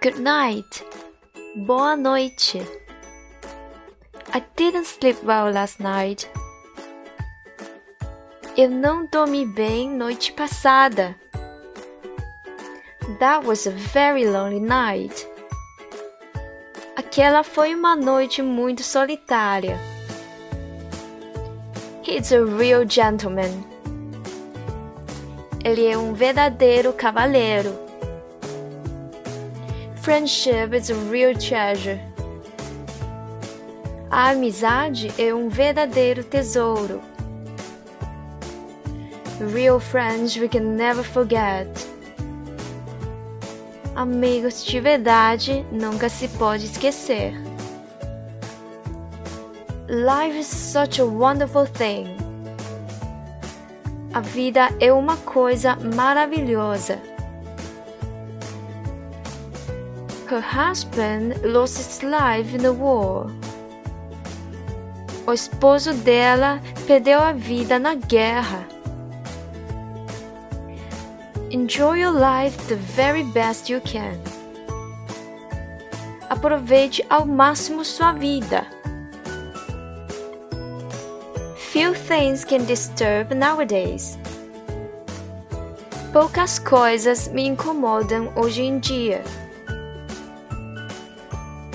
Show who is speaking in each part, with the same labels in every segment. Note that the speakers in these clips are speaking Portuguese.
Speaker 1: Good night. Boa noite. I didn't sleep well last night. Eu não dormi bem noite passada. That was a very lonely night. Aquela foi uma noite muito solitária. He's a real gentleman. Ele é um verdadeiro cavaleiro. Friendship is a real treasure. A amizade é um verdadeiro tesouro. Real friends we can never forget. Amigos de verdade nunca se pode esquecer. Life is such a wonderful thing. A vida é uma coisa maravilhosa. Her husband lost his life in the war. O esposo dela perdeu a vida na guerra. Enjoy your life the very best you can. Aproveite ao máximo sua vida. Few things can disturb nowadays. Poucas coisas me incomodam hoje em dia.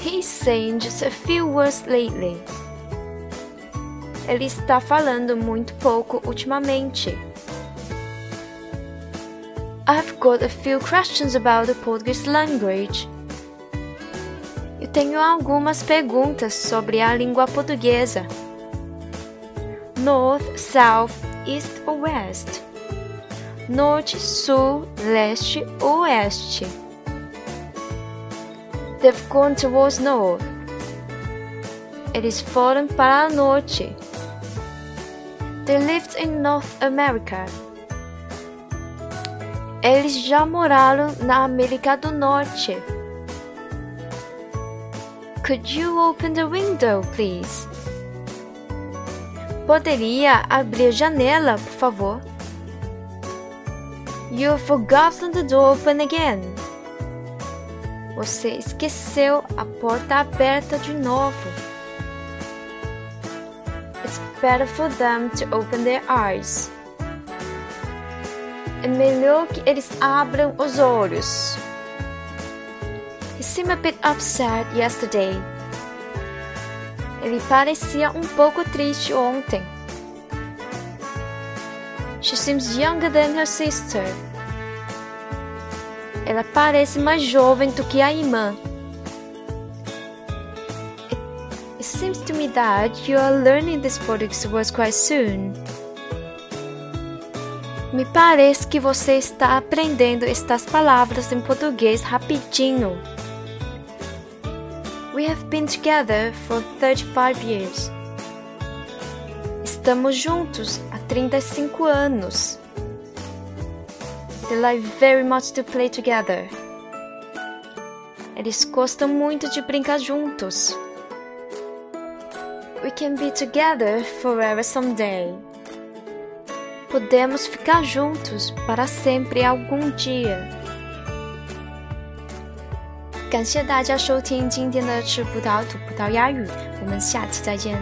Speaker 1: He's saying just a few words lately. Ele está falando muito pouco ultimamente. I've got a few questions about the Portuguese language. Eu tenho algumas perguntas sobre a língua portuguesa. North, South, East ou West? Norte, Sul, Leste ou Oeste? They've gone towards North. Eles foram para o Norte. They lived in North America. Eles já moraram na América do Norte. Could you open the window, please? Poderia abrir a janela, por favor? You forgotten the door open again. Você esqueceu a porta aberta de novo. It's better for them to open their eyes. É melhor que eles abram os olhos. He seemed a bit upset yesterday. Ele parecia um pouco triste ontem. She seems younger than her sister. Ela parece mais jovem do que a irmã. It, seems to me that you are learning this Portuguese words quite soon. Me parece que você está aprendendo estas palavras em português rapidinho. We have been together for 35 years. Estamos juntos há 35 anos. They like very much to play together. Eles gostam muito de brincar juntos. We can be together forever someday. Podemos ficar juntos para sempre algum dia. 感谢大家收听今天的吃葡萄吐葡萄鸭语，我们下期再见。